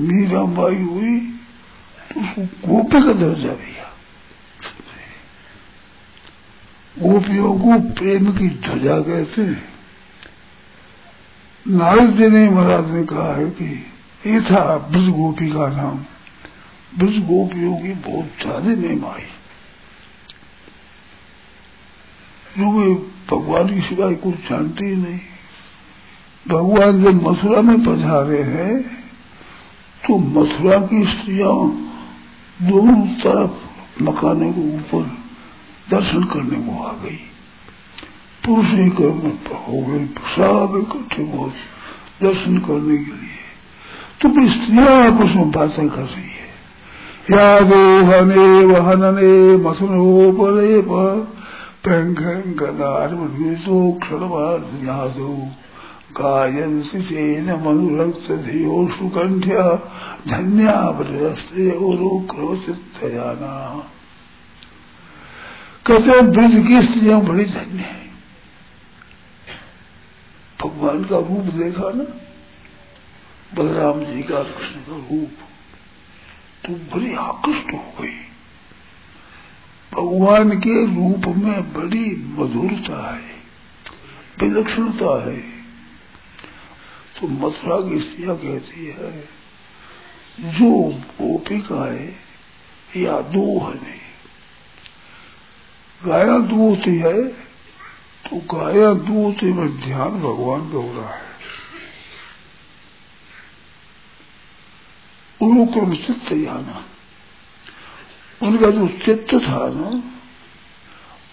मीरा माई हुई तो उसको गोपी का दर्जा दिया। गोपियों को प्रेम की ध्वजा कहते हैं। नारद जी ने महाराज ने कहा है कि, ये था ब्रज गोपी का नाम। ब्रज गोपियों की बहुत ज़्यादा महिमा आई क्योंकि भगवान की सिवाय कुछ जानते ही नहीं। भगवान जब मथुरा में पधारे हैं तो मथुरा की स्त्रियाँ दोनों तरफ़ मकाने के ऊपर दर्शन करने को आ गई। पुरुष ही कर्म हो गए सब इकट्ठे बहुत दर्शन करने के लिए। तो स्त्रियाँ आपस में बातें कर रही है। या यादो हने वहनने मसनो पदे पैंगदारो क्षणवादो गायन शिशेन मनुरक्त धियो सुकंठ्या धन्या ब्रजस्ते क्रोचितयाना कहते ब्रज की स्त्रियाँ बड़ी धन्य है। भगवान का रूप देखा ना? बलराम जी का कृष्ण का रूप तो बड़ी आकृष्ट हो गई। भगवान के रूप में बड़ी मधुरता है, विलक्षणता है। तो मथुरा की स्त्रियाँ कहती है, जो गोपिका है, या दोहन है गाया दूत है तो गाया दूत में ध्यान भगवान का हो रहा है। उनको चित्त जाना उनका जो चित्त था ना,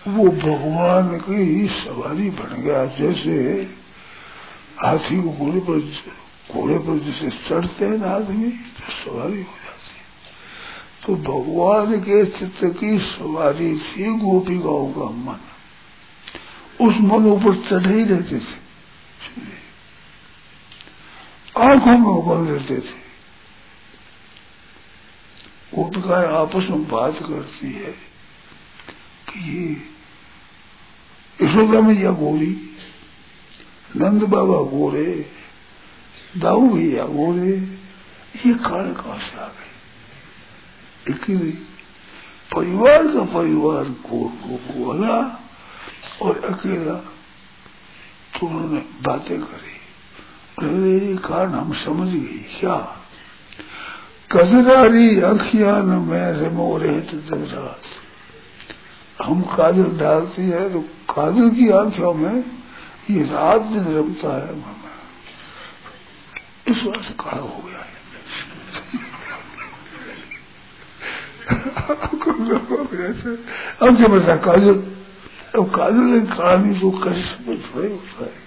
वो भगवान की सवारी बन गया। जैसे हाथी को घोड़े पर घोड़े पर जैसे चढ़ते हैं ना आदमी तो सवारी हो जाती है। तो भगवान के चित्त की सवारी थी गोपिकाओं का मन। उस मन ऊपर चढ़े ही रहते थे। आँखों में उबल रहते थे। गोपिकाएँ आपस में बात करती है कि ये यशोदा मैया गोरी नंद बाबा गोरे दाऊ भैया गोरे ये काले कहाँ से आ गए? इकली परिवार का परिवार गोर को बोला और अकेला तो उन्होंने बातें करी। अरे ये कारण हम समझ गई क्या? कजरारी अखियान में रमो रहते दिन रात। हम काजल डालते हैं तो काजल की आँखों में ये रात दिन रमता है, मामा। इस बात से हो गया है? अब जब बता काजल, अब काजल काला नहीं तो कैसे समझ थोड़े होता है।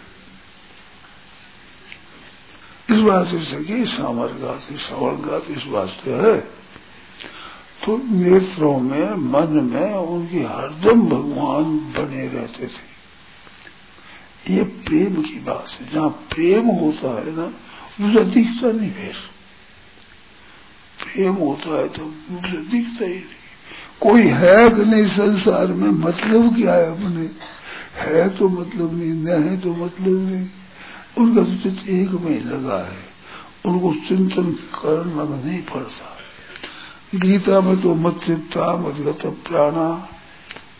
इस बात से सके सामर गाते श्रवण गाते इस वास्ते है। तो नेत्रों में, मन में उनकी हरदम भगवान बने रहते थे। ये प्रेम की बात है। जहाँ प्रेम होता है ना, मुझे दिखता नहीं फिर प्रेम होता है तो मुझे दिखता ही नहीं। कोई है कि नहीं संसार में? मतलब क्या है अपने? है तो मतलब नहीं, न है तो मतलब नहीं। उनका तो चित्त एक में लगा है। उनको चिंतन करना नहीं पड़ता। गीता में तो मत चित्ता मतगत प्राणा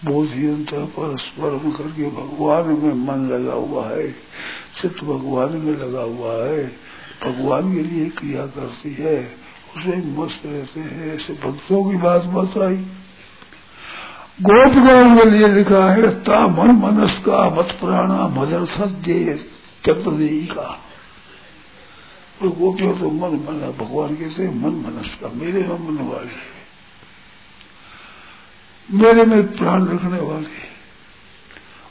बोधियंत परस्पर करके भगवान में मन लगा हुआ है, चित्त भगवान में लगा हुआ है, भगवान के लिए क्रिया करती है उसमें मस्त रहते हैं, ऐसे भक्तों की बात बताई। गोपगांव के लिए लिखा है ता मन मनस का मत प्राणा मदर्थ चक्रदेही का वो गोपियों तो मन मन, भगवान कैसे मन मनस का मेरे में मन वाले मेरे में प्राण रखने वाले।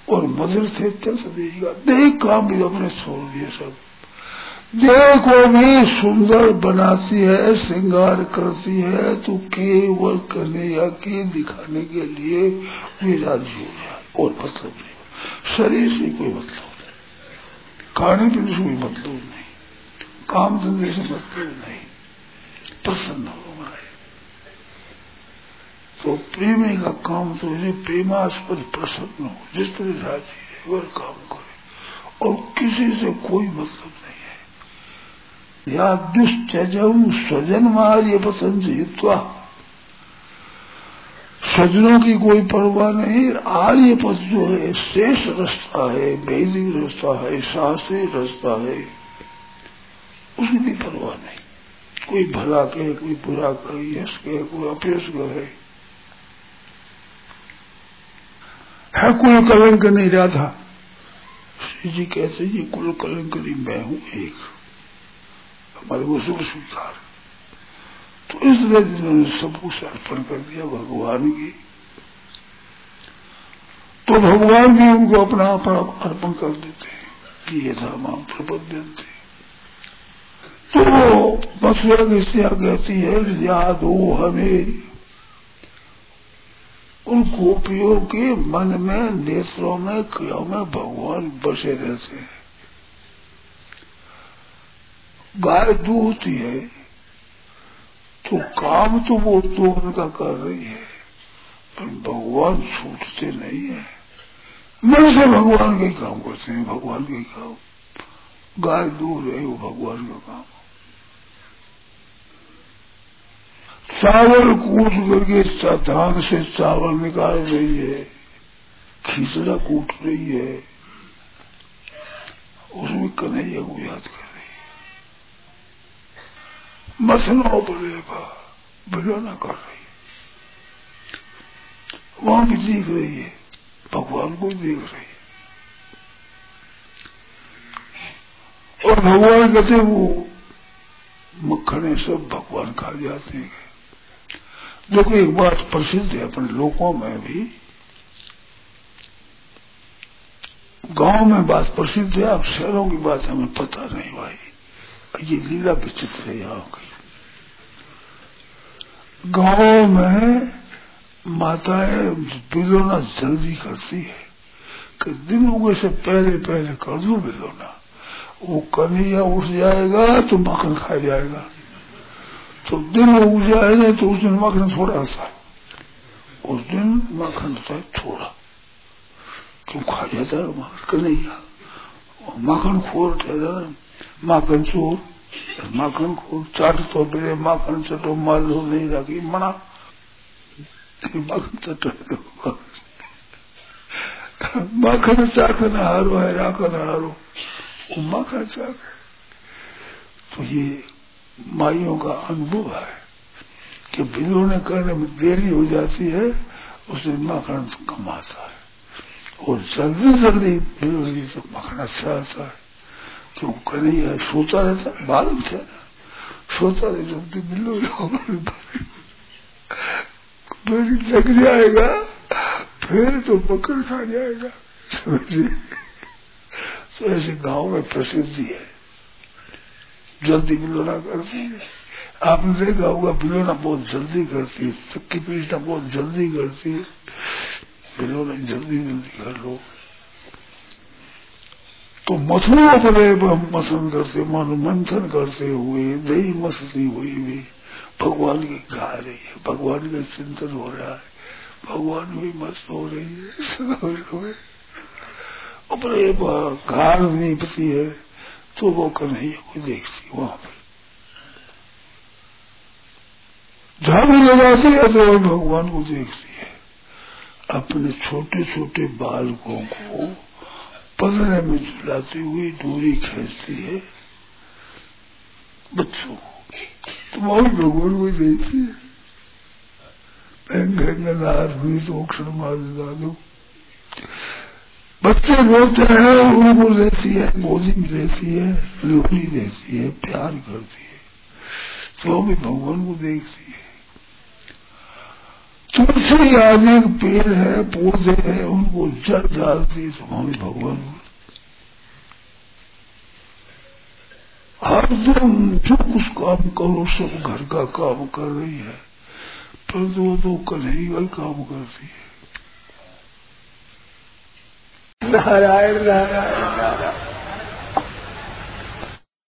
और मदर थे चक्रदेही का देख काम भी अपने छोड़ दिए सब। को भी सुंदर बनाती है, श्रृंगार करती है तो केवल करने या के दिखाने के लिए वे राज़ी हो। जाए और मतलब नहीं, शरीर से कोई मतलब नहीं। खाने पीने से कोई मतलब नहीं। काम धंधे से मतलब नहीं। प्रसन्न हो है। तो प्रेमी का काम तो है प्रेमास्पद प्रसन्न हो, जिस तरह राज़ी है वह काम करे, और किसी से कोई मतलब नहीं है। या दुष्टजम स्वजन मार्य पसंद स्वजनों की कोई परवाह नहीं, आर्य पथ जो है, शेष रास्ता है वैदिक रास्ता है शास्त्रीय रास्ता है, उसकी भी परवाह नहीं। कोई भला कहे, कोई बुरा कहे, यश कहे, कोई अपयश कहे है कोई कलंक नहीं था श्री जी कहते जी कुल कलंक नहीं, मैं हूँ एक। हमारे वो सुख स्वीकार तो इसलिए जिन्होंने सब कुछ अर्पण कर दिया भगवान की। तो भगवान भी उनको अपना अर्पण कर देते हैं। ये था माँ प्रबद्ध तो वो मथुरा की स्त्रिया कहती है, याद हो हमें उन गोपियों के मन में, नेत्रों में, क्रियाओं में भगवान बसे रहते हैं। गाय दूहती है तो काम तो वो दोहन का कर रही है, पर भगवान छूटते नहीं है। मन से भगवान के काम करते हैं, भगवान के काम। गाय दूर है, वो भगवान का काम। चावल कूट करके धान से चावल निकाल रही है खींचड़ा कूट रही है, उसमें कन्हैया को याद कर रही है। मसनो बलेगा बिलोना कर रही है। वहाँ भी देख रही है, भगवान को देख रही है। और भगवान कहते वो मक्खने सब भगवान खा जाते हैं। देखो, एक बात प्रसिद्ध है, अपने लोगों में भी, गाँव में बात प्रसिद्ध है, अब शहरों की बात हमें पता नहीं भाई। ये लीला विचित्र है यहाँ की। गाँव में माताएँ बिलोना जल्दी करती है, कि दिन उगे से पहले पहले कर दू बिलोना। वो कन्हैया उठ जाएगा तो मक्खन खा जाएगा। तो दिन उग जाएगा तो उस दिन मक्खन थोड़ा सा उस दिन मक्खन सा थोड़ा। क्यों खा जाता है मक्खन कन्हैया मक्खन खोर ठहरा माखन चोर, माखन खोर चाट तो बिरे माखन चटो माल हो नहीं रखी, मना। माखन चटो माखन चाखन हारो है राखन हारो। वो माखन चाख तो ये माइयों का अनुभव है कि बिलोने करने में देरी हो जाती है, उसे मखन कम आता है। और जल्दी जल्दी बिलोने तो मखन अच्छा आता है। क्यों? कन्हैया सोता रहता है, मालूम थे ना। सोता रहे जल्दी बिलो लग जाएगा, फिर तो पकड़ खा जाएगा। समझिए तो ऐसे गाँव में प्रसिद्धि है। जल्दी बिलोना करती है। आपने देखा होगा बिलोना बहुत जल्दी करती है। चक्की पीटना बहुत जल्दी करती है। बिलोना जल्दी जल्दी कर लो। तो मथुरा पर मसन करते मानो मंथन करते हुए, दही मस्ती हुई भी भगवान की गा रही है। भगवान का चिंतन हो रहा है। भगवान भी मस्त हो रही है। अपने घाल नहीं पती है। तो वो कन्हैया को देखती वहाँ पर। झाड़ू लगाती है तो भगवान को देखती है। अपने छोटे छोटे बालकों को पलने में झुलाती हुई दूरी खींचती है। बच्चों को तो वो भगवान को देखती है। नार हुई तो क्षण मार दो बच्चे रोते हैं, उनको लेती है गोदी में लेती है लोहरी देती है, प्यार करती है। तो भी भगवान को देखती है। तुलसी आदि पेड़ है, पौधे है, उनको जल डालती है तो भी भगवान दिन जो कुछ काम करो, सब घर का काम कर रही है। पर दो दो कन्हैया काम करती है। नारायण नारायण नारायण